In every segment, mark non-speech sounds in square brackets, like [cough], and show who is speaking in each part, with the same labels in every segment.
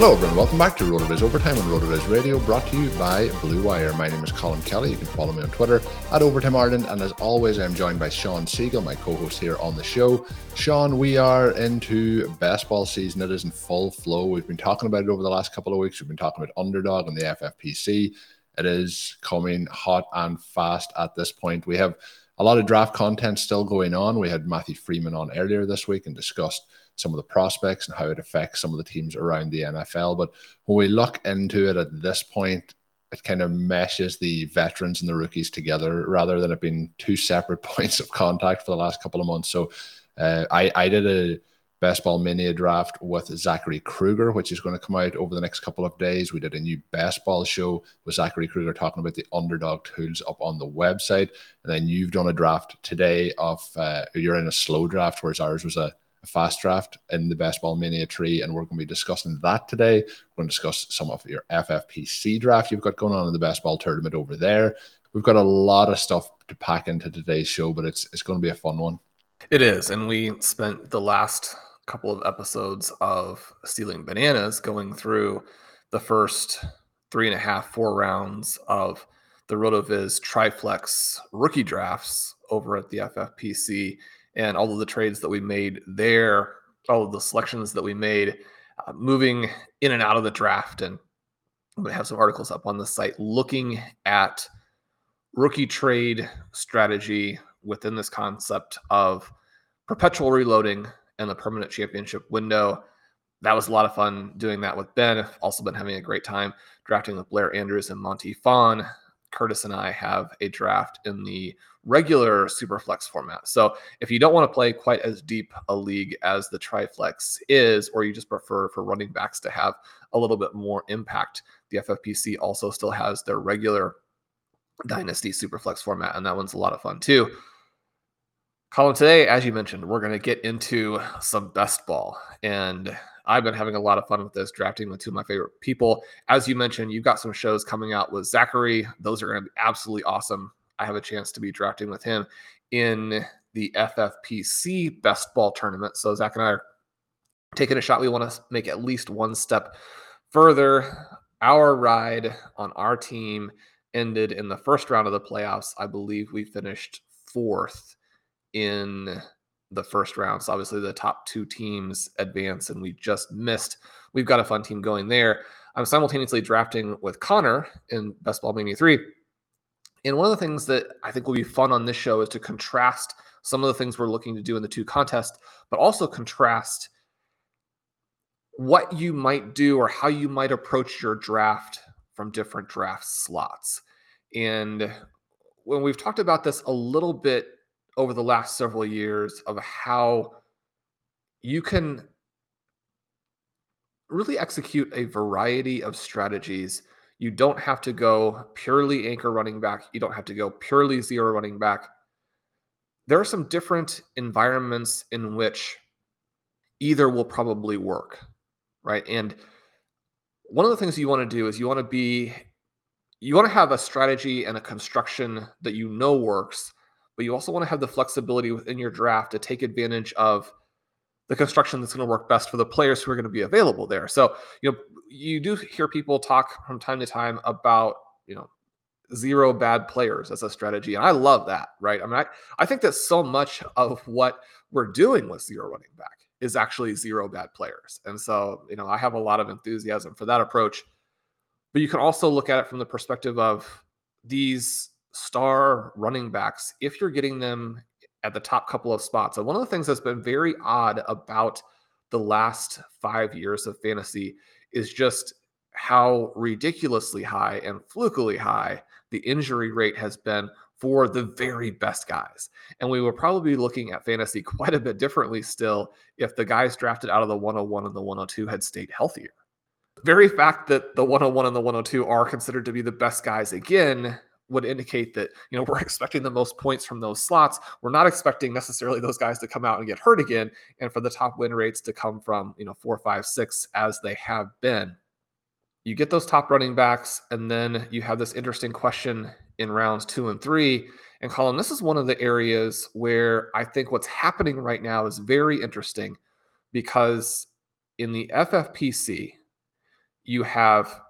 Speaker 1: Hello, everyone. Welcome back to RotoViz Overtime on RotoViz Radio, brought to you by Blue Wire. My name is Colm Kelly. You can follow me on Twitter at Overtime Ireland. And as always, I'm joined by Shawn Siegele, my co host here on the show. Shawn, we are into best ball season. It is in full flow. We've been talking about it over the last couple of weeks. We've been talking about Underdog and the FFPC. It is coming hot and fast at this point. We have a lot of draft content still going on. We had Matthew Freeman on earlier this week and discussed some of the prospects and how it affects some of the teams around the NFL. But when we look into it at this point, it kind of meshes the veterans and the rookies together rather than it being two separate [laughs] points of contact for the last couple of months. So uh, I, I did a Best Ball Mania draft with Zachary Kruger, which is going to come out over the next couple of days. We did a new best ball show with Zachary Kruger talking about the underdog tools up on the website. And then you've done a draft today of, uh, you're in a slow draft, whereas ours was a fast draft in the Best Ball Mania 3. And we're going to be discussing that today. We're going to discuss some of your FFPC draft you've got going on in the best ball tournament over there. We've got a lot of stuff to pack into today's show, but it's it's going to be a fun one.
Speaker 2: It is. And we spent the last couple of episodes of Stealing Bananas going through the first three and a half, four rounds of the RotoViz Triflex rookie drafts over at the FFPC and all of the trades that we made there, all of the selections that we made uh, moving in and out of the draft. And I'm going to have some articles up on the site looking at rookie trade strategy within this concept of perpetual reloading and the permanent championship window. That was a lot of fun doing that with Ben. I've also been having a great time drafting with Blair Andrews and Monty Phan. Curtis and I have a draft in the regular Superflex format. So if you don't want to play quite as deep a league as the Triflex is, or you just prefer for running backs to have a little bit more impact, the FFPC also still has their regular Dynasty Superflex format, and that one's a lot of fun too. Colm, today, as you mentioned, we're going to get into some best ball. And I've been having a lot of fun with this, drafting with two of my favorite people. As you mentioned, you've got some shows coming out with Zachary. Those are going to be absolutely awesome. I have a chance to be drafting with him in the FFPC best ball tournament. So, Zach and I are taking a shot. We want to make at least one step further. Our ride on our team ended in the first round of the playoffs. I believe we finished fourth in the first round. So obviously the top two teams advance and we just missed. We've got a fun team going there. I'm simultaneously drafting with Connor in Best Ball Mania 3. And one of the things that I think will be fun on this show is to contrast some of the things we're looking to do in the two contests, but also contrast what you might do or how you might approach your draft from different draft slots. And when we've talked about this a little bit over the last several years of how you can really execute a variety of strategies. You don't have to go purely anchor running back, you don't have to go purely zero running back. There are some different environments in which either will probably work, right? And one of the things you want to do is you want to be you want to have a strategy and a construction that you know works, but you also want to have the flexibility within your draft to take advantage of the construction that's going to work best for the players who are going to be available there. So, you know, you do hear people talk from time to time about, you know, zero bad players as a strategy. And I love that, right? I mean, I, I think that so much of what we're doing with zero running back is actually zero bad players. And so, you know, I have a lot of enthusiasm for that approach. But you can also look at it from the perspective of these star running backs, if you're getting them at the top couple of spots. And one of the things that's been very odd about the last five years of fantasy is just how ridiculously high and flukily high the injury rate has been for the very best guys. And we will probably be looking at fantasy [laughs] quite a bit differently still if the guys drafted out of the 101 and the 102 had stayed healthier. very fact that the 101 and the 102 are considered to be the best guys again would indicate that you know [laughs] we're expecting the most points from those slots. We're not expecting necessarily those guys to come out and get hurt again, and for the top win rates to come from you know four, five, six as they have been. You get those top running backs, and then you have this interesting question in rounds two and three. And Colm, this is one of the areas where I think what's happening right now is very interesting because in the FFPC, you have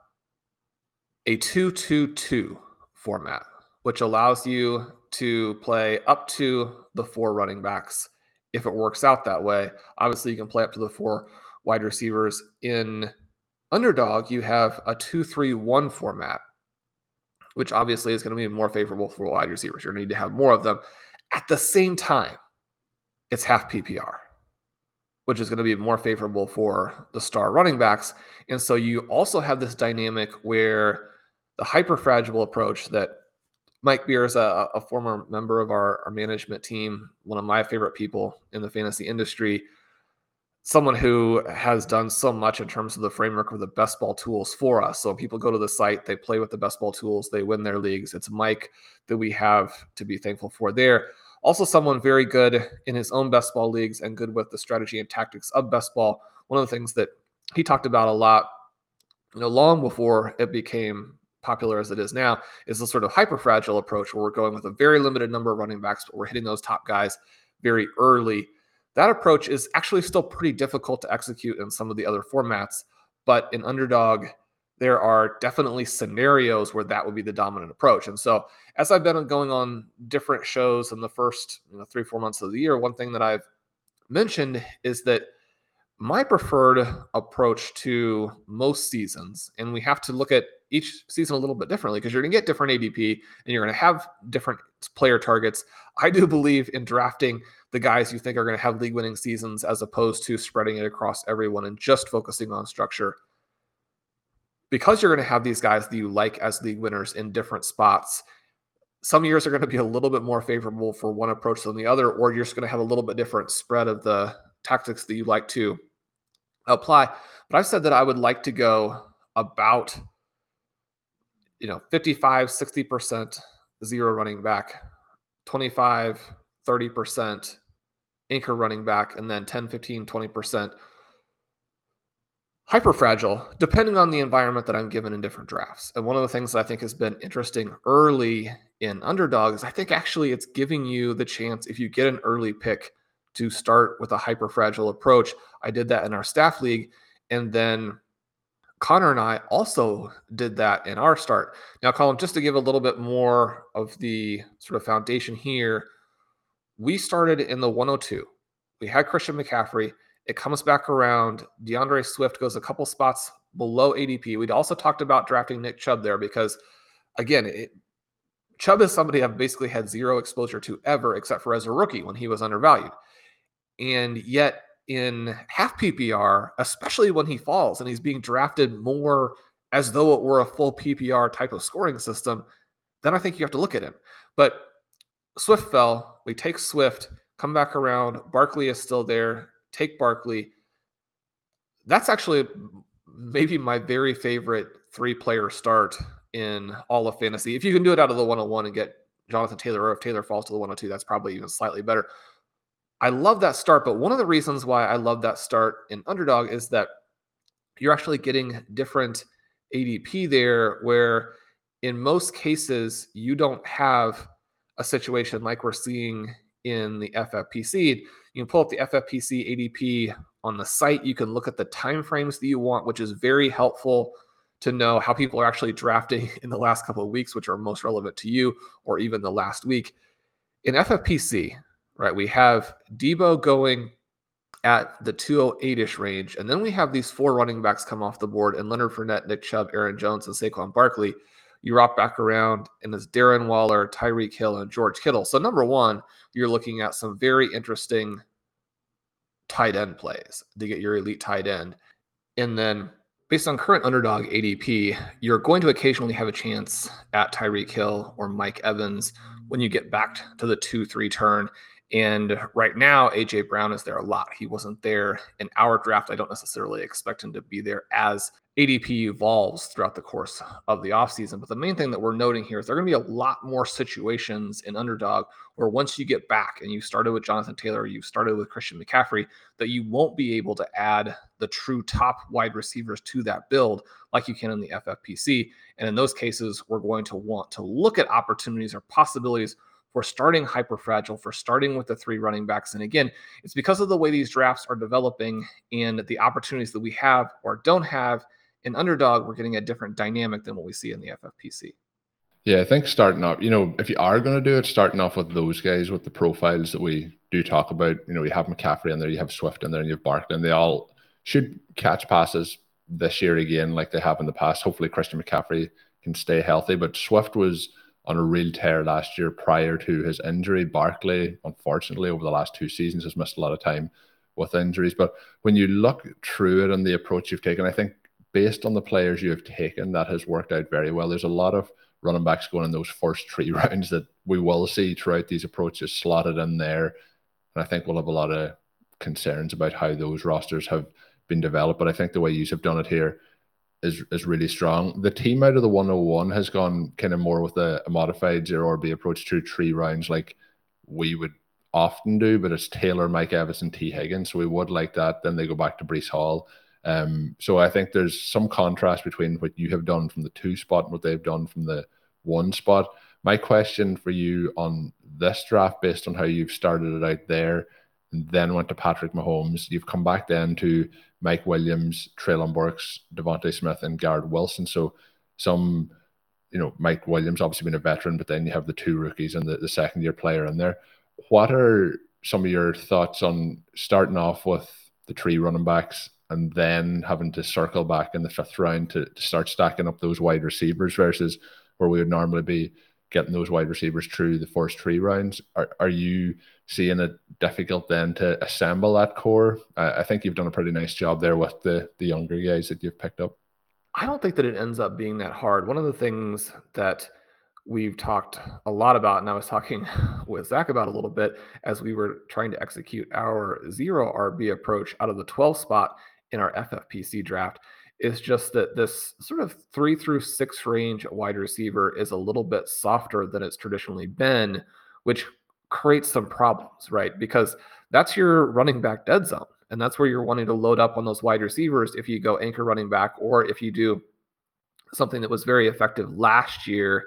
Speaker 2: a 2 2 2 format, which allows you to play up to the four running backs if it works out that way. Obviously, you can play up to the four wide receivers. In underdog, you have a 2 3 1 format, which obviously is going to be more favorable for wide receivers. You're going to need to have more of them. At the same time, it's half PPR, which is going to be more favorable for the star running backs. And so you also have this dynamic where the hyper fragile approach that Mike Beers is a, a former member of our, our, management team, one of my favorite people in the fantasy industry, someone who has done so much in terms of the framework of the best ball tools for us. So people go to the site, they play with the best ball tools, they win their leagues. It's Mike that we have to be thankful for there. Also, someone very good in his own best ball leagues and good with the strategy and tactics of best ball. One of the things that he talked about a lot, you know, long before it became popular as it is now, is the sort of hyper fragile approach where we're going with a very limited number of running backs, but we're hitting those top guys very early. That approach is actually still pretty difficult to execute in some of the other formats, but in underdog, there are definitely scenarios where that would be the dominant approach. And so, as I've been going on different shows in the first you know, three, four months of the year, one thing that I've mentioned is that my preferred approach to most seasons, and we have to look at each season a little bit differently because you're going to get different ADP and you're going to have different player targets. I do believe in drafting the guys you think are going to have league winning seasons as opposed to spreading it across everyone and just focusing on structure. Because you're going to have these guys that you like as league winners in different spots, some years are going to be a little bit more favorable for one approach than the other, or you're just going to have a little bit different spread of the tactics that you like to apply. But I've said that I would like to go about you know 55 60% zero running back 25 30% anchor running back and then 10 15 20% hyper fragile depending on the environment that i'm given in different drafts and one of the things that i think has been interesting early in underdogs i think actually it's giving you the chance if you get an early pick to start with a hyper fragile approach i did that in our staff league and then Connor and I also did that in our start. Now, Colm, just to give a little bit more of the sort of foundation here, we started in the 102. We had Christian McCaffrey. It comes back around. D'Andre Swift goes a couple spots below ADP. We'd also talked about drafting Nick Chubb there because, again, it, Chubb is somebody I've basically had zero exposure to ever, except for as a rookie when he was undervalued. And yet, in half PPR, especially when he falls and he's being drafted more as though it were a full PPR type of scoring system, then I think you have to look at him. But Swift fell. We take Swift, come back around. Barkley is still there. Take Barkley. That's actually maybe my very favorite three player start in all of fantasy. If you can do it out of the 101 and get Jonathan Taylor, or if Taylor falls to the 102, that's probably even slightly better. I love that start, but one of the reasons why I love that start in underdog is that you're actually getting different ADP there where in most cases, you don't have a situation like we're seeing in the FFPC. You can pull up the FFPC ADP on the site. You can look at the timeframes that you want, which is very helpful to know how people are actually drafting [laughs] in the last couple of weeks, which are most relevant to you, or even the last week. In FFPC, right, we have Deebo going at the 208-ish range, and then we have these four running backs come off the board, and Leonard Fournette, Nick Chubb, Aaron Jones, and Saquon Barkley. You rock back around, and it's Darren Waller, Tyreek Hill, and George Kittle. So number one, you're looking at some very interesting tight end plays to get your elite tight end. And then based on current underdog ADP, you're going to occasionally have a chance at Tyreek Hill or Mike Evans when you get back to the 2 3 turn. And right now, AJ Brown is there a lot. He wasn't there in our draft. I don't necessarily expect him to be there as ADP evolves throughout the course of the offseason. But the main thing that we're noting here is there are going to be a lot more situations in underdog where once you get back and you started with Jonathan Taylor, you started with Christian McCaffrey, that you won't be able to add the true top wide receivers to that build like you can in the FFPC. And in those cases, we're going to want to look at opportunities or possibilities for starting hyper fragile, for starting with the three running backs. And again, it's because of the way these drafts are developing and the opportunities that we have or don't have in underdog, we're getting a different dynamic than what we see in the FFPC.
Speaker 1: Yeah, I think starting off, you know, if you are going to do it, starting off with those guys with the profiles that we do talk about, you know, you have McCaffrey in there, you have Swift in there, and you have Barkley, and they all should catch passes this year again, like they have in the past. Hopefully, Christian McCaffrey can stay healthy, but Swift was on a real tear last year prior to his injury. Barkley, unfortunately, over the last two seasons has missed a lot of time with injuries. But when you look through it and the approach you've taken, I think based on the players you have taken, that has worked out very well. There's a lot of running backs going in those first three [laughs] rounds that we will see throughout these approaches slotted in there. And I think we'll have a lot of concerns about how those rosters have been developed. But I think the way you have done it here is is really strong. The team out of the 101 has gone kind of more with a, a modified zero RB approach to three rounds like we would often do, but it's Taylor, Mike Evans, and Tee Higgins. So we would like that. Then they go back to Breece Hall. Um, so I think there's some contrast between what you have done from the two spot and what they've done from the one spot. My question for you on this draft, based on how you've started it out there, and then went to Patrick Mahomes, you've come back then to Mike Williams, Treylon Burks, DeVonta Smith, and Garrett Wilson. So some, you know, Mike Williams obviously been a veteran, but then you have the two rookies and the, the second year player in there. What are some of your thoughts on starting off with the three running backs and then having to circle back in the fifth round to, to start stacking up those wide receivers versus where we would normally be getting those wide receivers through the first three rounds. Are, are you seeing it difficult then to assemble that core? I, think you've done a pretty nice job there with the the younger guys that you've picked up.
Speaker 2: I don't think that it ends up being that hard. One of the things that we've talked a lot about, and I was talking [laughs] with Zach about a little bit as we were trying to execute our zero RB approach out of the 12 spot in our FFPC draft, is just that this sort of three through six range wide receiver is a little bit softer than it's traditionally been, which creates some problems, right? Because that's your running back dead zone. And that's where you're wanting to load up on those wide receivers if you go anchor running back or if you do something that was very effective last year,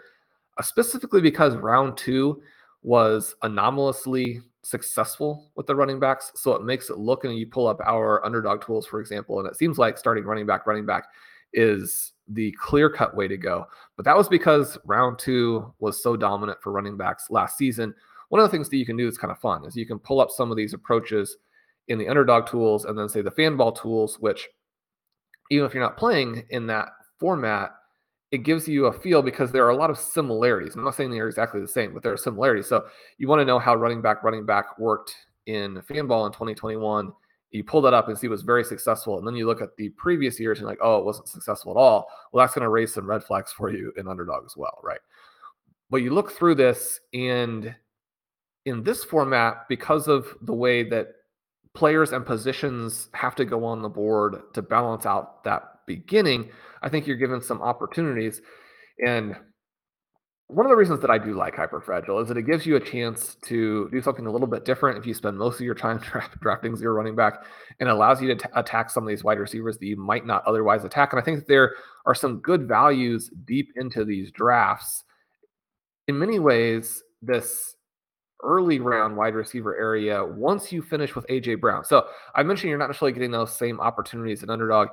Speaker 2: uh, specifically because round two was anomalously successful with the running backs. So it makes it look, and you pull up our underdog tools, for example, and it seems like starting running back, running back is the clear cut way to go. But that was because round two was so dominant for running backs last season. One of the things that you can do that's kind of fun is you can pull up some of these approaches in the underdog tools and then say the fanball tools, which even if you're not playing in that format, it gives you a feel because there are a lot of similarities. I'm not saying they're exactly the same, but there are similarities. So you want to know how running back, running back worked in Fanball in 2021. You pull that up and see it was very successful. And then you look at the previous years and like, oh, it wasn't successful at all. Well, that's going to raise some red flags for you in underdog as well, right? But you look through this and in this format, because of the way that players and positions have to go on the board to balance out that beginning, I think you're given some opportunities. And one of the reasons that I do like Hyperfragile is that it gives you a chance to do something a little bit different if you spend most of your time [laughs] drafting zero running back and allows you to t- attack some of these wide receivers that you might not otherwise attack. And I think there are some good values deep into these drafts. In many ways, this early round wide receiver area once you finish with AJ Brown. So I mentioned you're not necessarily getting those same opportunities in underdog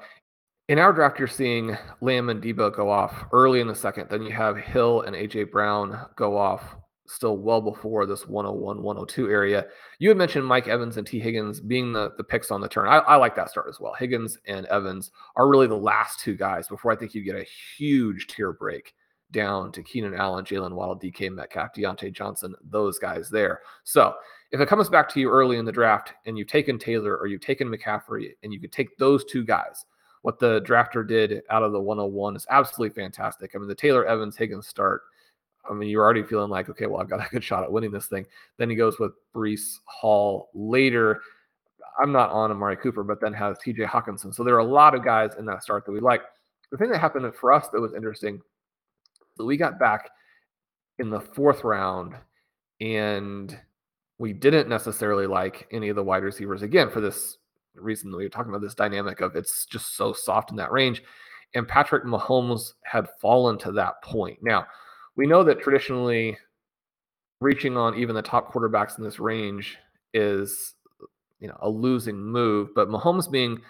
Speaker 2: in our draft, you're seeing Lamb and Deebo go off early in the second. Then you have Hill and AJ Brown go off still well before this 101, 102 area. You had mentioned Mike Evans and Tee Higgins being the, the picks on the turn. I, I like that start as well. Higgins and Evans are really the last two guys before I think you get a huge tier break down to Keenan Allen, Jaylen Waddle, DK Metcalf, Diontae Johnson, those guys there. So if it comes back to you early in the draft and you've taken Taylor or you've taken McCaffrey and you could take those two guys – what the drafter did out of the 101 is absolutely fantastic. I mean, the Taylor Evans Higgins start. I mean, you're already feeling like, okay, well, I've got a good shot at winning this thing. Then he goes with Breece Hall later. I'm not on Amari Cooper, but then has TJ Hockenson. So there are a lot of guys in that start that we like. The thing that happened for us that was interesting, that we got back in the fourth round and we didn't necessarily like any of the wide receivers again for this reason we were talking about this dynamic of it's just so soft in that range. And Patrick Mahomes had fallen to that point. Now, we know that traditionally reaching on even the top quarterbacks in this range is you know a losing move, but Mahomes being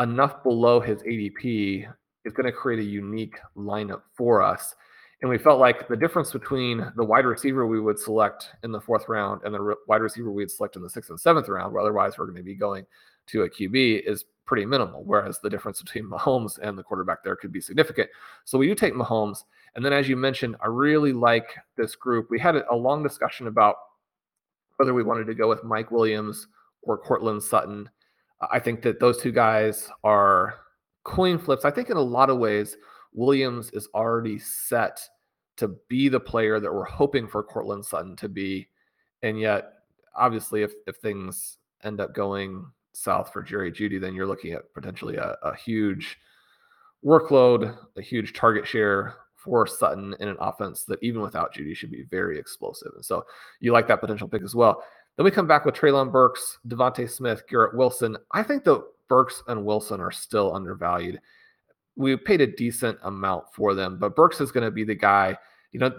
Speaker 2: enough below his ADP is going to create a unique lineup for us. And we felt like the difference between the wide receiver we would select in the fourth round and the re- wide receiver we'd select in the sixth and seventh round, where otherwise we're going to be going to a QB is pretty minimal, whereas the difference between [laughs] Mahomes and the quarterback there could be significant. So we do take Mahomes. And then, as you mentioned, I really like this group. We had a long discussion about whether we wanted to go with Mike Williams or Courtland Sutton. I think that those two guys are coin flips. I think in a lot of ways, Williams is already set to be the player that we're hoping for Courtland Sutton to be. And yet, obviously, if, if things end up going south for Jerry Jeudy, then you're looking at potentially a, a huge workload, a huge target share for Sutton in an offense that even without Jeudy should be very explosive. And so you like that potential pick as well. Then we come back with Treylon Burks, DeVonta Smith, Garrett Wilson. I think that Burks and Wilson are still undervalued. We paid a decent amount for them, but Burks is going to be the guy. You know,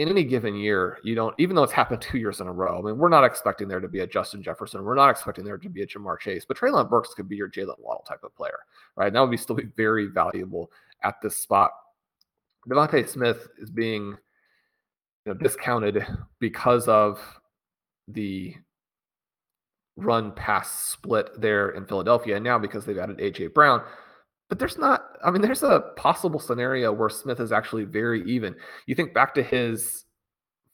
Speaker 2: in any given year, you don't, even though it's happened [laughs] two years in a row, I mean, we're not expecting there to be a Justin Jefferson. We're not expecting there to be a Ja'Marr Chase, but Treylon Burks could be your Jaylen Waddle type of player, right? That would be still be very valuable at this spot. DeVonta Smith is being you know, discounted because of the run pass split there in Philadelphia, and now because they've added AJ Brown. But there's not, I mean, there's a possible scenario where Smith is actually very even. You think back to his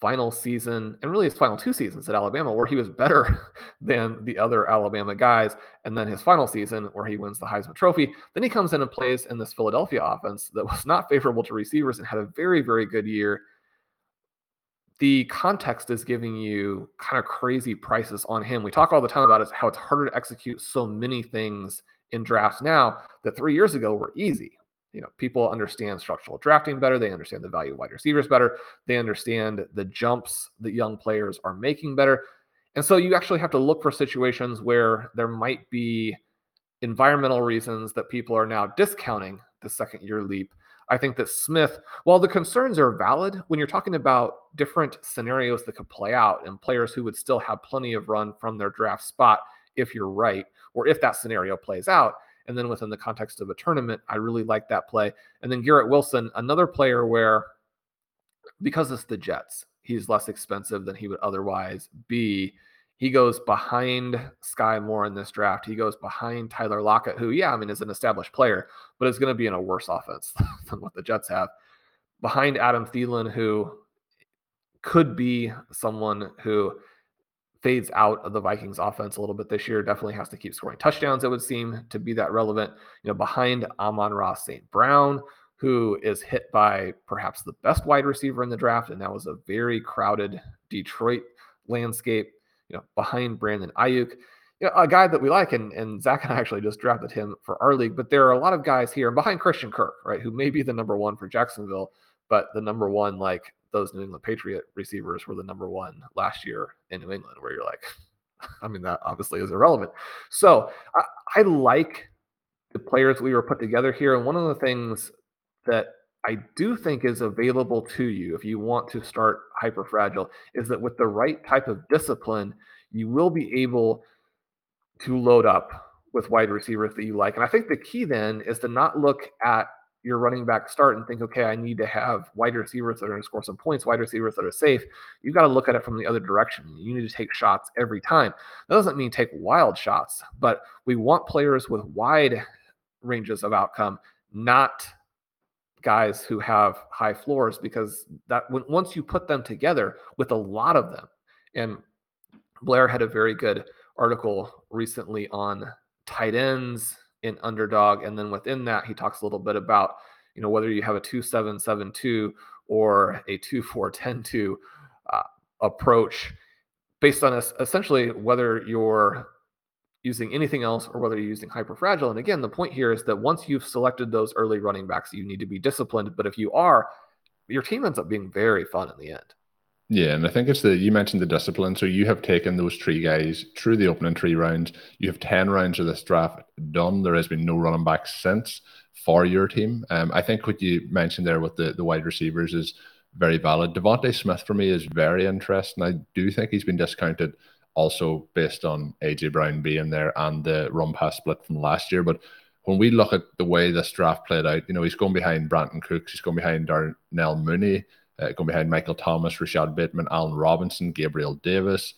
Speaker 2: final season and really his final two seasons at Alabama, where he was better [laughs] than the other Alabama guys, and then his final season where he wins the Heisman Trophy. Then he comes in and plays in this Philadelphia offense that was not favorable to receivers and had a very, very good year. The context is giving you kind of crazy prices on him. We talk all the time about how it's harder to execute so many things in drafts now that three years ago were easy. You know, people understand structural drafting better. They understand the value of wide receivers better. They understand the jumps that young players are making better. And so you actually have to look for situations where there might be environmental reasons that people are now discounting the second year leap. I think that Smith, while the concerns are valid, when you're talking about different scenarios that could play out and players who would still have plenty of run from their draft spot, if you're right, or if that scenario plays out. And then within the context of a tournament, I really like that play. And then Garrett Wilson, another player where, because it's the Jets, he's less expensive than he would otherwise be. He goes behind Skyy Moore in this draft. He goes behind Tyler Lockett, who, yeah, I mean, is an established player, but is going to be in a worse offense [laughs] than what the Jets have. Behind Adam Thielen, who could be someone who fades out of the Vikings offense a little bit this year. Definitely has to keep scoring touchdowns, it would seem, to be that relevant. You know, behind Amon-Ra St. Brown, who is hit by perhaps the best wide receiver in the draft, and that was a very crowded Detroit landscape. You know, behind Brandon Aiyuk, you know, a guy that we like, and, and Zach and I actually just drafted him for our league. But there are a lot of guys here behind Christian Kirk, right, who may be the number one for Jacksonville, but the number one like those New England Patriot receivers were the number one last year in New England, where you're like, [laughs] I mean, that obviously is irrelevant. So I, I like the players we were put together here. And one of the things that I do think is available to you if you want to start hyper fragile is that with the right type of discipline, you will be able to load up with wide receivers that you like. And I think the key then is to not look at your running back start and think, okay, I need to have wide receivers that are going to score some points, wide receivers that are safe. You've got to look at it from the other direction. You need to take shots every time. That doesn't mean take wild shots, but we want players with wide ranges of outcome, not guys who have high floors, because that when, once you put them together with a lot of them, and Blair had a very good article recently on tight ends in underdog. And then within that, he talks a little bit about, you know, whether you have a 2772 or a 2410 uh, approach based on essentially whether you're using anything else or whether you're using hyperfragile. And again, the point here is that once you've selected those early running backs, you need to be disciplined. But if you are, your team ends up being very fun in the end.
Speaker 1: Yeah, and I think it's the you mentioned the discipline. So you have taken those three guys through the opening three rounds. You have ten rounds of this draft done. There has been no running back since for your team. Um, I think what you mentioned there with the the wide receivers is very valid. DeVonta Smith for me is very interesting. I do think he's been discounted also based on AJ Brown being there and the run pass split from last year. But when we look at the way this draft played out, you know, he's going behind Brandin Cooks, he's going behind Darnell Mooney uh, going behind Michael Thomas, Rashod Bateman, Allen Robinson, Gabriel Davis.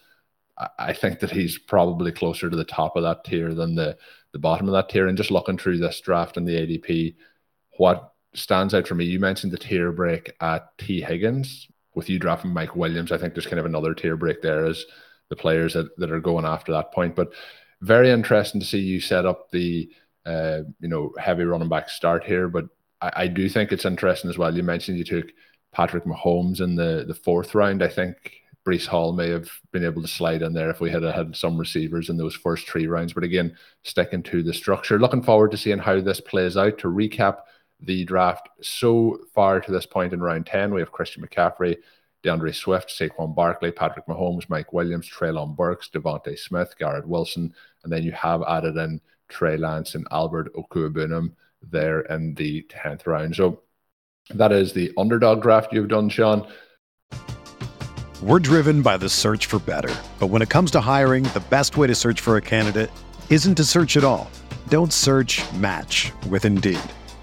Speaker 1: I, I think that he's probably closer to the top of that tier than the, the bottom of that tier. And just looking through this draft and the ADP, what stands out for me, you mentioned the tier break at Tee Higgins. With you drafting Mike Williams, I think there's kind of another tier break there as the players that, that are going after that point. But very interesting to see you set up the uh, you know heavy running back start here. But I, I do think it's interesting as well. You mentioned you took Patrick Mahomes in the, the fourth round. I think Breece Hall may have been able to slide in there if we had had some receivers in those first three rounds. But again, sticking to the structure. Looking forward to seeing how this plays out. To recap the draft so far to this point in round 10, we have Christian McCaffrey, D'Andre Swift, Saquon Barkley, Patrick Mahomes, Mike Williams, Treylon Burks, DeVonta Smith, Garrett Wilson, and then you have added in Trey Lance and Albert Okwuegbunam there in the 10th round. So that is the underdog draft you've done, Shawn.
Speaker 3: We're driven by the search for better. But when it comes to hiring, the best way to search for a candidate isn't to search at all. Don't search match with Indeed.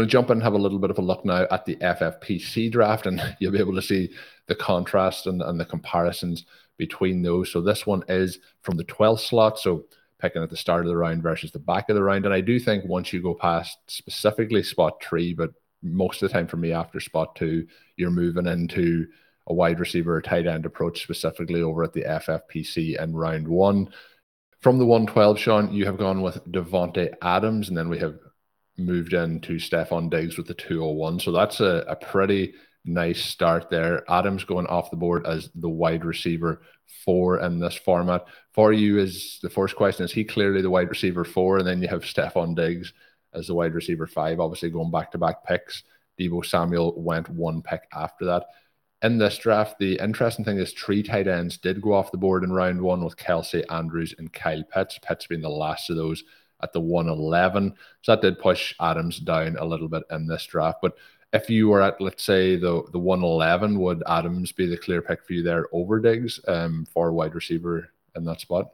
Speaker 1: We'll jump in and have a little bit of a look now at the FFPC draft, and [laughs] you'll be able to see the contrast and, and the comparisons between those. So this one is from the 12th slot. So picking at the start of the round versus the back of the round. And I do think once you go past specifically spot three, but most of the time for me after spot two, you're moving into a wide receiver or tight end approach specifically over at the FFPC in round one. From the 112, Shawn, you have gone with Davante Adams, and then we have moved into Stefon Diggs with the 201. So that's a, a pretty nice start there. Adams going off the board as the wide receiver four in this format. For you, is the first question is he clearly the wide receiver four, and then you have Stefon Diggs as the wide receiver five, obviously going back to back picks. Deebo Samuel went one pick after that. In this draft, the interesting thing is three tight ends did go off the board in round one with Kelce Andrews, and Kyle Pitts. Pitts being the last of those at the 111. So that did push Adams down a little bit in this draft. But if you were at let's say the the 111 would adams be the clear pick for you there over diggs um, for wide receiver in that spot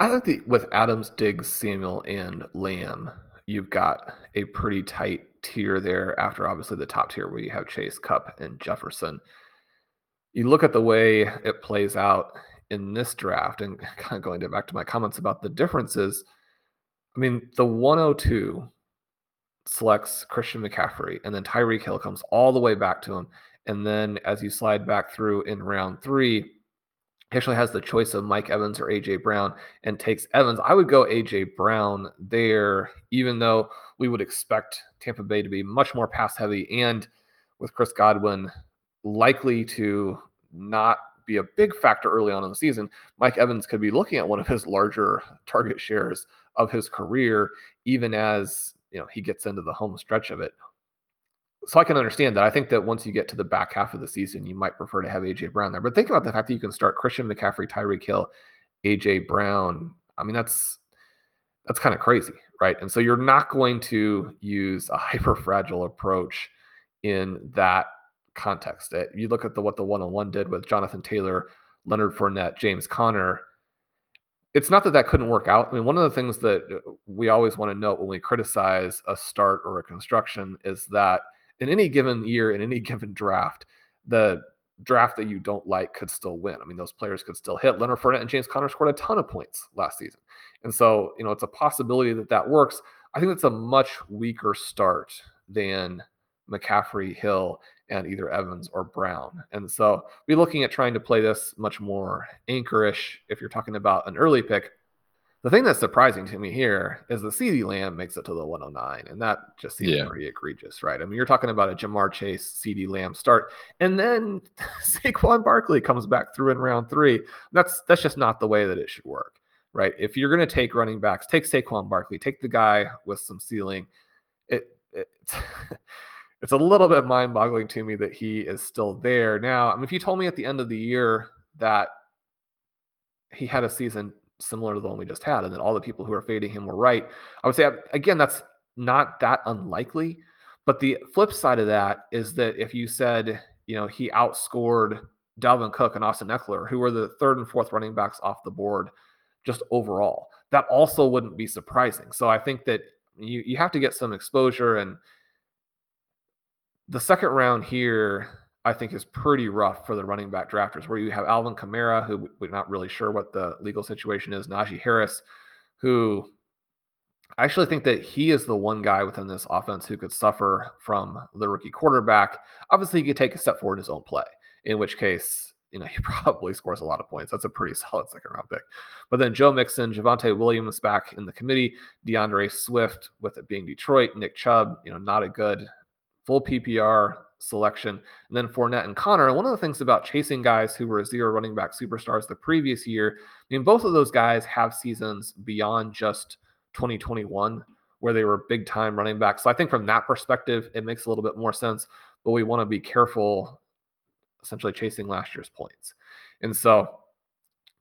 Speaker 2: i think the, with adams diggs samuel and lamb you've got a pretty tight tier there after obviously the top tier where you have chase kupp and jefferson you look at the way it plays out in this draft and [laughs] kind of going back to my comments about the differences i mean the 102 selects Christian McCaffrey, and then Tyreek Hill comes all the way back to him. And then as you slide back through in round three, he actually has the choice of Mike Evans or AJ Brown and takes Evans. I would go AJ Brown there, even though we would expect Tampa Bay to be much more pass heavy and with Chris Godwin likely to not be a big factor early on in the season. Mike Evans could be looking at one of his larger target shares of his career, even as you know he gets into the home stretch of it. So I can understand that. I think that once you get to the back half of the season, you might prefer to have AJ Brown there. But think about the fact that you can start Christian McCaffrey, Tyreek Hill, AJ Brown. I mean, that's that's kind of crazy, right? And so you're not going to use a [laughs] hyper fragile approach in that context. Eh, you look at the what the one on one did with Jonathan Taylor, Leonard Fournette, James Conner it's not that that couldn't work out. I mean, one of the things that uh, we always want to note when we criticize a start or a construction is that in any given year, in any [laughs] given draft, the draft that you don't like could still win. I mean, those players could still hit. Leonard Fournette and James Conner scored a ton of points last season. And so, you know, it's a possibility that that works. I think that's a much weaker start than McCaffrey, Hill, and either Evans or Brown. And so we're looking at trying to play this much more anchorish if you're talking about an early pick. The thing that's surprising to me here is the CeeDee Lamb makes it to the 109, and that just seems yeah. pretty egregious, right? I mean, you're talking about a Ja'Marr Chase, CeeDee Lamb start, and then [laughs] Saquon Barkley comes back through in round three. That's that's just not the way that it should work, right? If you're going to take running backs, take Saquon Barkley, take the guy with some ceiling. It, it [laughs] it's a little bit mind-boggling to me that he is still there. Now, I mean, if you told me at the end of the year that he had a season similar to the one we just had, and that all the people who are fading him were right, I would say again that's not that unlikely. But the flip side of that is that if you said, you know, he outscored Dalvin Cook and Austin Ekeler, who were the third and fourth running backs off the board, just overall, that also wouldn't be surprising. So I think that you you have to get some exposure and the second round here, I think, is pretty rough for the running back drafters, where you have Alvin Kamara, who we're not really sure what the legal situation is, Najee Harris, who I actually think that he is the one guy within this offense who could suffer from the rookie quarterback. Obviously, he could take a step forward in his own play, in which case, you know, [laughs] he probably scores a lot of points. That's a pretty [laughs] solid second round pick. But then Joe Mixon, Javonte Williams back in the committee, D'Andre Swift with it being Detroit, Nick Chubb, you know, not a good full PPR selection, and then Fournette and Conner. One of the things about chasing guys who were zero running back superstars the previous year, I mean, both of those guys have seasons beyond just 2021 where they were big time running backs. So I think from that perspective, it makes a little bit more sense. But we want to be careful, essentially chasing last year's points. And so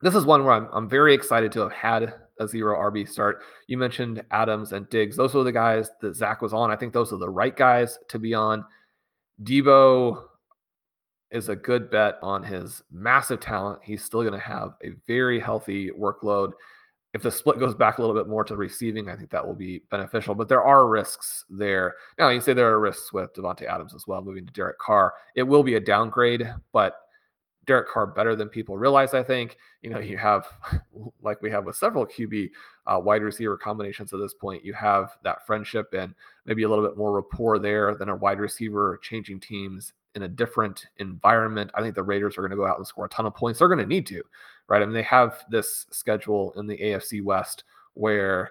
Speaker 2: this is one where I'm, I'm very excited to have had a zero RB start. You mentioned Adams and Diggs. Those were the guys that Zach was on. I think those are the right guys to be on. Deebo is a good bet on his massive talent. He's still going to have a very healthy workload. If the split goes back a little bit more to receiving, I think that will be beneficial. But there are risks there. Now, you say there are risks with Davante Adams as well, moving to Derek Carr. It will be a downgrade, but Derek Carr better than people realize. I think you know you have [laughs] like we have with several QB uh, wide receiver combinations at this point. You have that friendship and maybe a little bit more rapport there than a wide receiver changing teams in a different environment. I think the Raiders are going to go out and score a ton of points. They're going to need to, right? I mean, they have this schedule in the AFC West where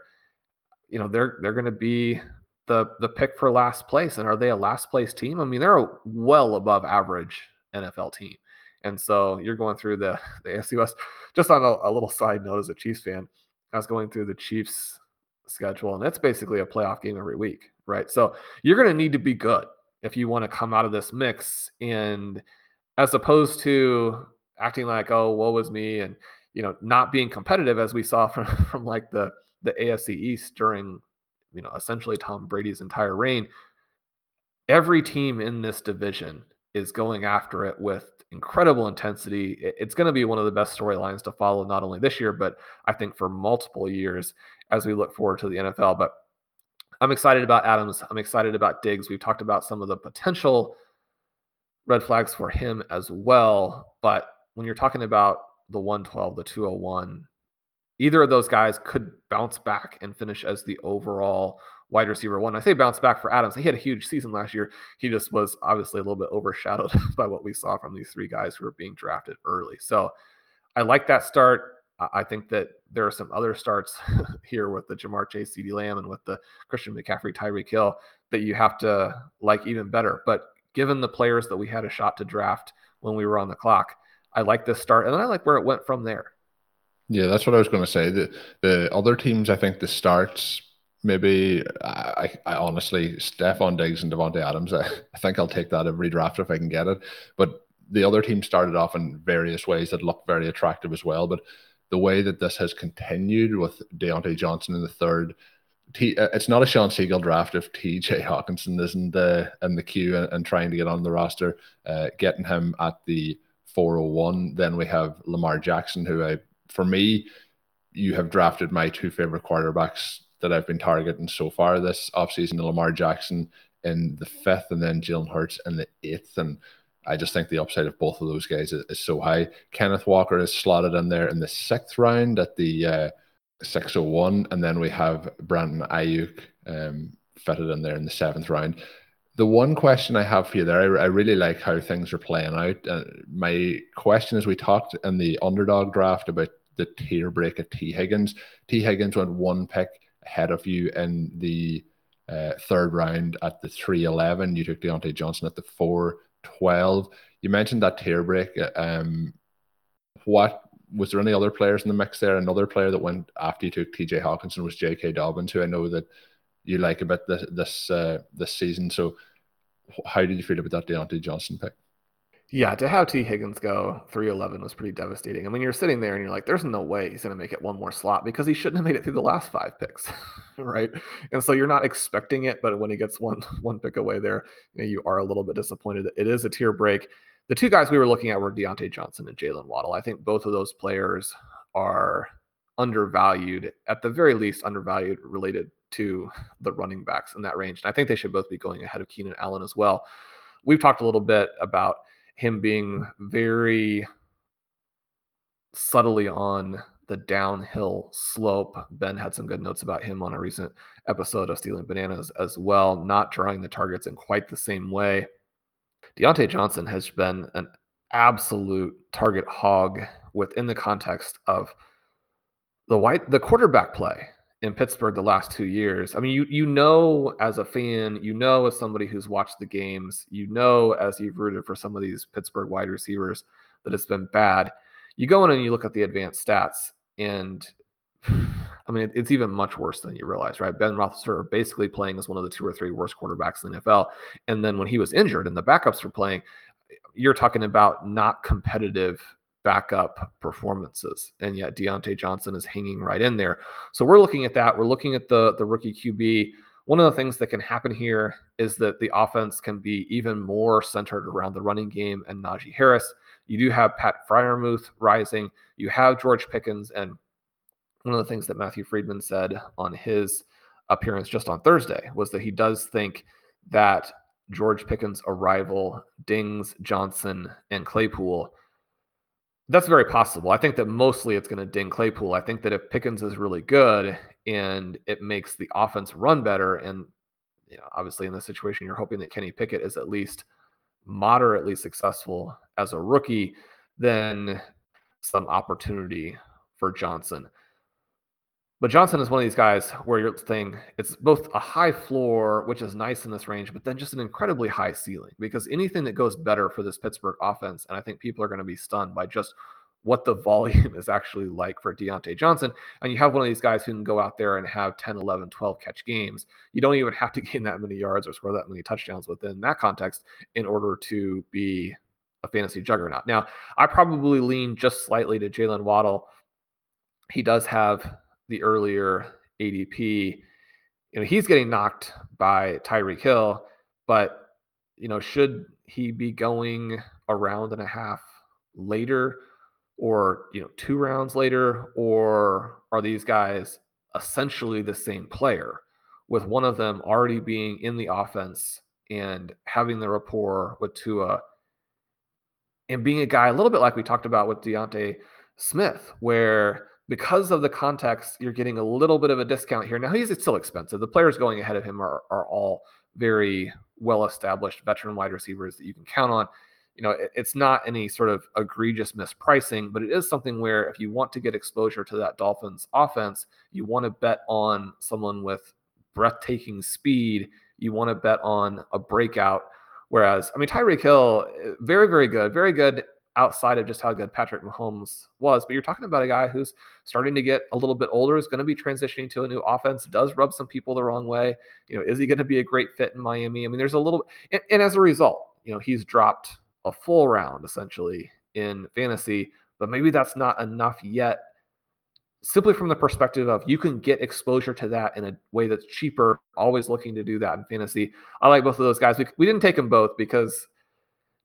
Speaker 2: you know they're they're going to be the the pick for last place. And are they a last place team? I mean, they're a well above average NFL team. And so you're going through the, [laughs] the AFC West. Just on a, a little side note as a Chiefs fan, I was going through the Chiefs schedule, and it's basically a playoff game every week, right? So you're going to need to be good if you want to come out of this mix. And as opposed to acting like, oh, woe was me, and you know, not being competitive as we saw [laughs] from, from like the the AFC East during, you know, essentially Tom Brady's entire reign. every team in this division is going after it with incredible intensity. It's going to be one of the best storylines to follow, not only this year, but I think for multiple years as we look forward to the NFL. But I'm excited about Adams. I'm excited about Diggs. We've talked about some of the potential red flags for him as well. But when you're talking about the 112, the 201, either of those guys could bounce back and finish as the overall wide receiver one. I say bounce back for Adams. He had a huge season last year. He just was obviously a little bit overshadowed [laughs] by what we saw from these three guys who were being drafted early. So I like that start. I think that there are some other starts [laughs] here with the Ja'Marr Chase, CeeDee Lamb, and with the Christian McCaffrey, Tyreek Hill that you have to like even better. But given the players that we had a shot to draft when we were on the clock, I like this start, and then I like where it went from there.
Speaker 1: Yeah, that's what I was going to say. The the other teams, I think the starts maybe I, I honestly Stefon Diggs and Davante Adams. I, [laughs] I think I'll take that every draft if I can get it. But the other team started off in various ways that looked very attractive as well. But the way that this has continued with Diontae Johnson in the third, T, it's not a Shawn Siegele draft if TJ Hockenson isn't uh, in the queue and, and, trying to get on the roster. Uh, getting him at the 401. Then we have Lamar Jackson, who I, for me, you have drafted my two favorite quarterbacks that I've been targeting so far this offseason Lamar Jackson in the fifth and then Jalen Hurts in the eighth. And I just think the upside of both of those guys is, is so high. Kenneth Walker is slotted in there in the sixth round at the uh, 601. And then we have Brandon Aiyuk um, fitted in there in the seventh round. The one question I have for you there, I, I really like how things are playing out. Uh, my question is we talked in the underdog draft about the tier break at Tee Higgins. Tee Higgins went one pick ahead of you in the uh, third round at the 311. You took Diontae Johnson at the 412. You mentioned that tier break. Um, what was there any other players in the mix there? Another player that went after you took TJ Hockenson was J.K. Dobbins, who I know that you like a bit this this uh, this season. So, how did you feel about that Diontae Johnson pick?
Speaker 2: Yeah, to have Tee Higgins go 311 was pretty devastating. I mean, you're sitting there and you're like, there's no way he's going to make it one more slot because he shouldn't have made it through the last five picks, [laughs] right? And so you're not expecting it, but when he gets one [laughs] one pick away there, you, know, you are a little bit disappointed. It is a tier break. The two guys we were looking at were Diontae Johnson and Jaylen Waddle. I think both of those players are undervalued, at the very least, undervalued related to the running backs in that range. And I think they should both be going ahead of Keenan Allen as well. We've talked a little bit about – him being very subtly on the downhill slope. Ben had some good notes about him on a recent episode of Stealing Bananas as well, not drawing the targets in quite the same way. Diontae Johnson has been an absolute target hog within the context of the white the quarterback play in Pittsburgh the last two years. I mean, you you know as a fan, you know as somebody who's watched the games, you know as you've rooted for some of these Pittsburgh wide receivers that it's been bad. You go in and you look at the advanced stats, and [sighs] I mean, it's even much worse than you realize, right? Ben Roethlisberger basically playing as one of the two or three worst quarterbacks in the NFL, and then when he was injured and the backups were playing, you're talking about not competitive backup performances. And yet Diontae Johnson is hanging right in there. So we're looking at that. We're looking at the, the rookie QB. One of the things that can happen here is that the offense can be even more centered around the running game and Najee Harris. You do have Pat Freiermuth rising. You have George Pickens. And one of the things that Matthew Freedman said on his appearance just on Thursday was that he does think that George Pickens' arrival dings Johnson and Claypool that's very possible. I think that mostly it's going to ding Claypool. I think that if Pickens is really good and it makes the offense run better, and you know, obviously in this situation, you're hoping that Kenny Pickett is at least moderately successful as a rookie, then some opportunity for Johnson. But Johnson is one of these guys where you're saying it's both a high floor, which is nice in this range, but then just an incredibly high ceiling because anything that goes better for this Pittsburgh offense, and I think people are going to be stunned by just what the [laughs] volume is actually like for Diontae Johnson. And you have one of these guys who can go out there and have 10, 11, 12 catch games. You don't even have to [laughs] gain that many yards or score that many touchdowns within that context in order to be a fantasy juggernaut. Now, I probably lean just slightly to Jaylen Waddle. He does have the earlier ADP, you know, he's getting knocked by Tyreek Hill, but you know, should he be going a round and a half later or, you know, two rounds later? Or are these guys essentially the same player with one of them already being in the offense and having the rapport with Tua and being a guy a little bit like we talked about with D'Andre Swift, where because of the context, you're getting a little bit of a discount here. Now he's still expensive. The players going ahead of him are, are all very well established veteran wide receivers that you can count on. You know, it, it's not any sort of egregious mispricing, but it is something where if you want to get exposure to that Dolphins offense, you want to bet on someone with breathtaking speed. You want to bet on a breakout. Whereas, I mean, Tyreek Hill, eh, very, very good, very good outside of just how good Patrick Mahomes was. But you're talking about a guy who's starting to get a little bit older, is going to be transitioning to a new offense, does rub some people the wrong way. You know, is he going to be a great fit in Miami? I mean, there's a little, and, and as a result, you know, he's dropped a full round essentially in fantasy, but maybe that's not enough yet. Simply from the perspective of you can get exposure to that in a way that's cheaper, always looking to do that in fantasy. I like both of those guys. We, we didn't take them both because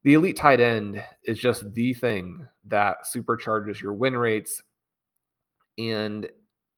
Speaker 2: the elite tight end is just the thing that supercharges your win rates. And,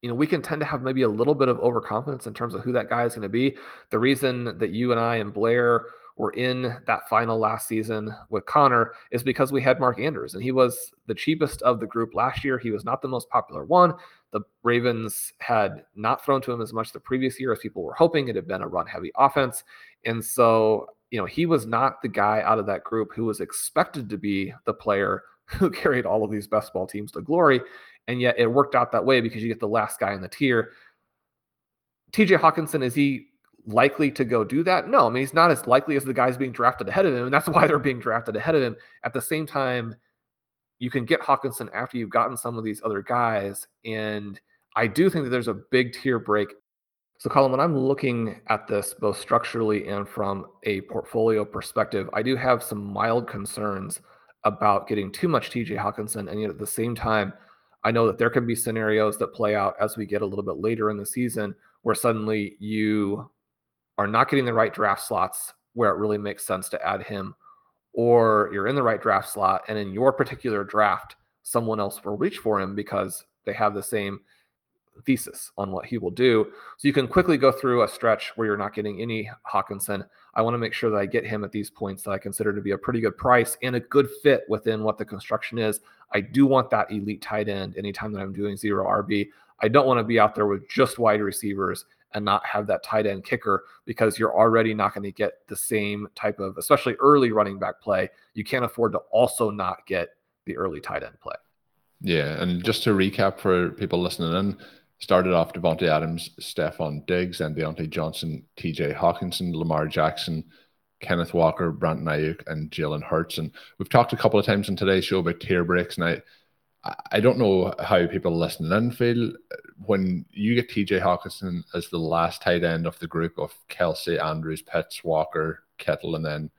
Speaker 2: you know, we can tend to have maybe a little bit of overconfidence in terms of who that guy is going to be. The reason that you and I and Blair were in that final last season with Connor is because we had Mark Andrews and he was the cheapest of the group last year. He was not the most popular one. The Ravens had not thrown to him as much the previous year as people were hoping. It had been a run heavy offense. And so you know, he was not the guy out of that group who was expected to be the player [laughs] who carried all of these best ball teams to glory. And yet it worked out that way because you get the last guy in the tier. TJ Hockenson, is he likely to go do that? No, I mean, he's not as likely as the guys being drafted ahead of him. And that's [laughs] why they're being drafted ahead of him. At the same time, you can get Hockenson after you've gotten some of these other guys. And I do think that there's a big tier break so, Colm, when I'm looking at this both structurally and from a portfolio perspective, I do have some mild concerns about getting too much TJ Hockenson. And yet at the same time, I know that there can be scenarios that play out as we get a little bit later in the season where suddenly you are not getting the right draft slots where it really makes sense to add him, or you're in the right draft slot and in your particular draft, someone else will reach for him because they have the same thesis on what he will do. So you can quickly go through a stretch where you're not getting any Hockenson. I want to make sure that I get him at these points that I consider to be a pretty good price and a good fit within what the construction is. I do want that elite tight end anytime that I'm doing zero RB. I don't want to be out there with just wide receivers and not have that tight end kicker because you're already not going to get the same type of, especially early running back play. You can't afford to also not get the early tight end play.
Speaker 1: Yeah, and just to recap for people listening in, started off Davante Adams, Stefon Diggs, and Diontae Johnson, TJ Hockenson, Lamar Jackson, Kenneth Walker, Brandon Aiyuk, and Jalen Hurts. And we've talked a couple of times in today's show about tier breaks, and I I don't know how people listening in feel when you get TJ Hockenson as the last tight end of the group of Kelce, Andrews, Pitts, Walker, Kittle, and then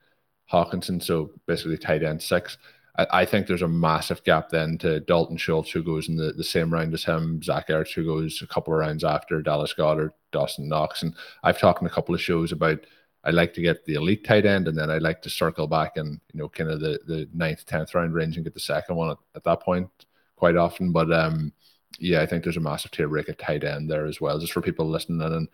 Speaker 1: Hockenson. So basically tight end six. I, I, think there's a massive gap then to Dalton Schultz, who goes in the, the same round as him, Zach Ertz, who goes a couple of rounds after Dallas Goedert, Dawson Knox. And I've talked in a couple of shows about I like to get the elite tight end, and then I like to circle back and you know kind of the the ninth, tenth round range and get the second one at, at that point quite often. But um, yeah, I think there's a massive tier break at tight end there as well, just for people listening and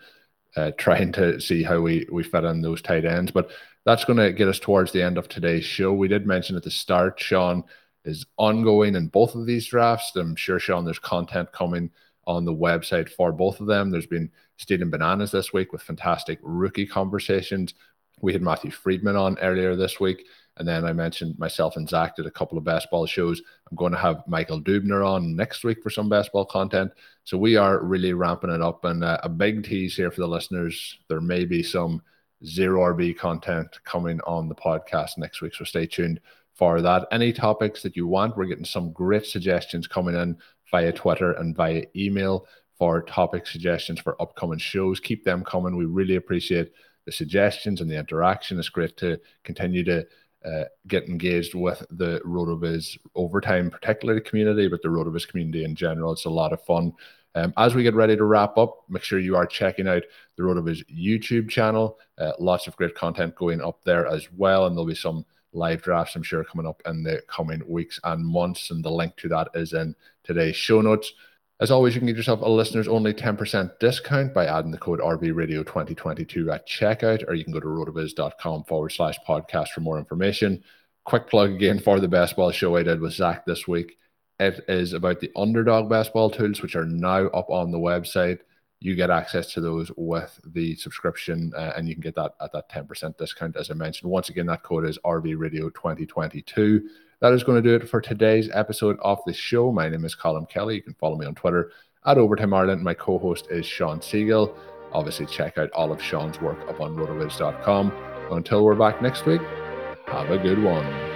Speaker 1: uh, trying to see how we we fit in those tight ends. But that's going to get us towards the end of today's show. We did mention at the start, Shawn is ongoing in both of these drafts. I'm sure, Shawn, there's content coming on the website for both of them. There's been Stealing Bananas this week with fantastic rookie conversations. We had Matthew Freedman on earlier this week. And then I mentioned myself and Zach did a couple of best ball shows. I'm going to have Michael Dubner on next week for some best ball content. So we are really ramping it up. And uh, a big tease here for the listeners. There may be some zero RB content coming on the podcast next week. So stay tuned for that. Any topics that you want, we're getting some great suggestions coming in via Twitter and via email for topic suggestions for upcoming shows. Keep them coming. We really appreciate the suggestions and the interaction. It's great to continue to uh, get engaged with the RotoViz overtime, particularly the community, but the RotoViz community in general. It's a lot of fun. Um, as we get ready to wrap up, make sure you are checking out the RotoViz YouTube channel. Uh, lots of great content going up there as well, and there'll be some live drafts, I'm sure, coming up in the coming weeks and months. And the link to that is in today's show notes. As always, you can get yourself a listeners only 10% discount by adding the code RVRadio2022 at checkout, or you can go to rotoviz.com forward slash podcast for more information. Quick plug again for the best ball show I did with Zach this week. It is about the underdog best ball tools, which are now up on the website. You get access to those with the subscription, uh, and you can get that at that 10% discount, as I mentioned. Once again, that code is RVRadio2022. That is going to do it for today's episode of the show. My name is Colm Kelly. You can follow me on Twitter at Overtime Ireland. My co host is Shawn Siegele. Obviously, check out all of Shawn's work up on rotoviz.com. Until we're back next week, have a good one.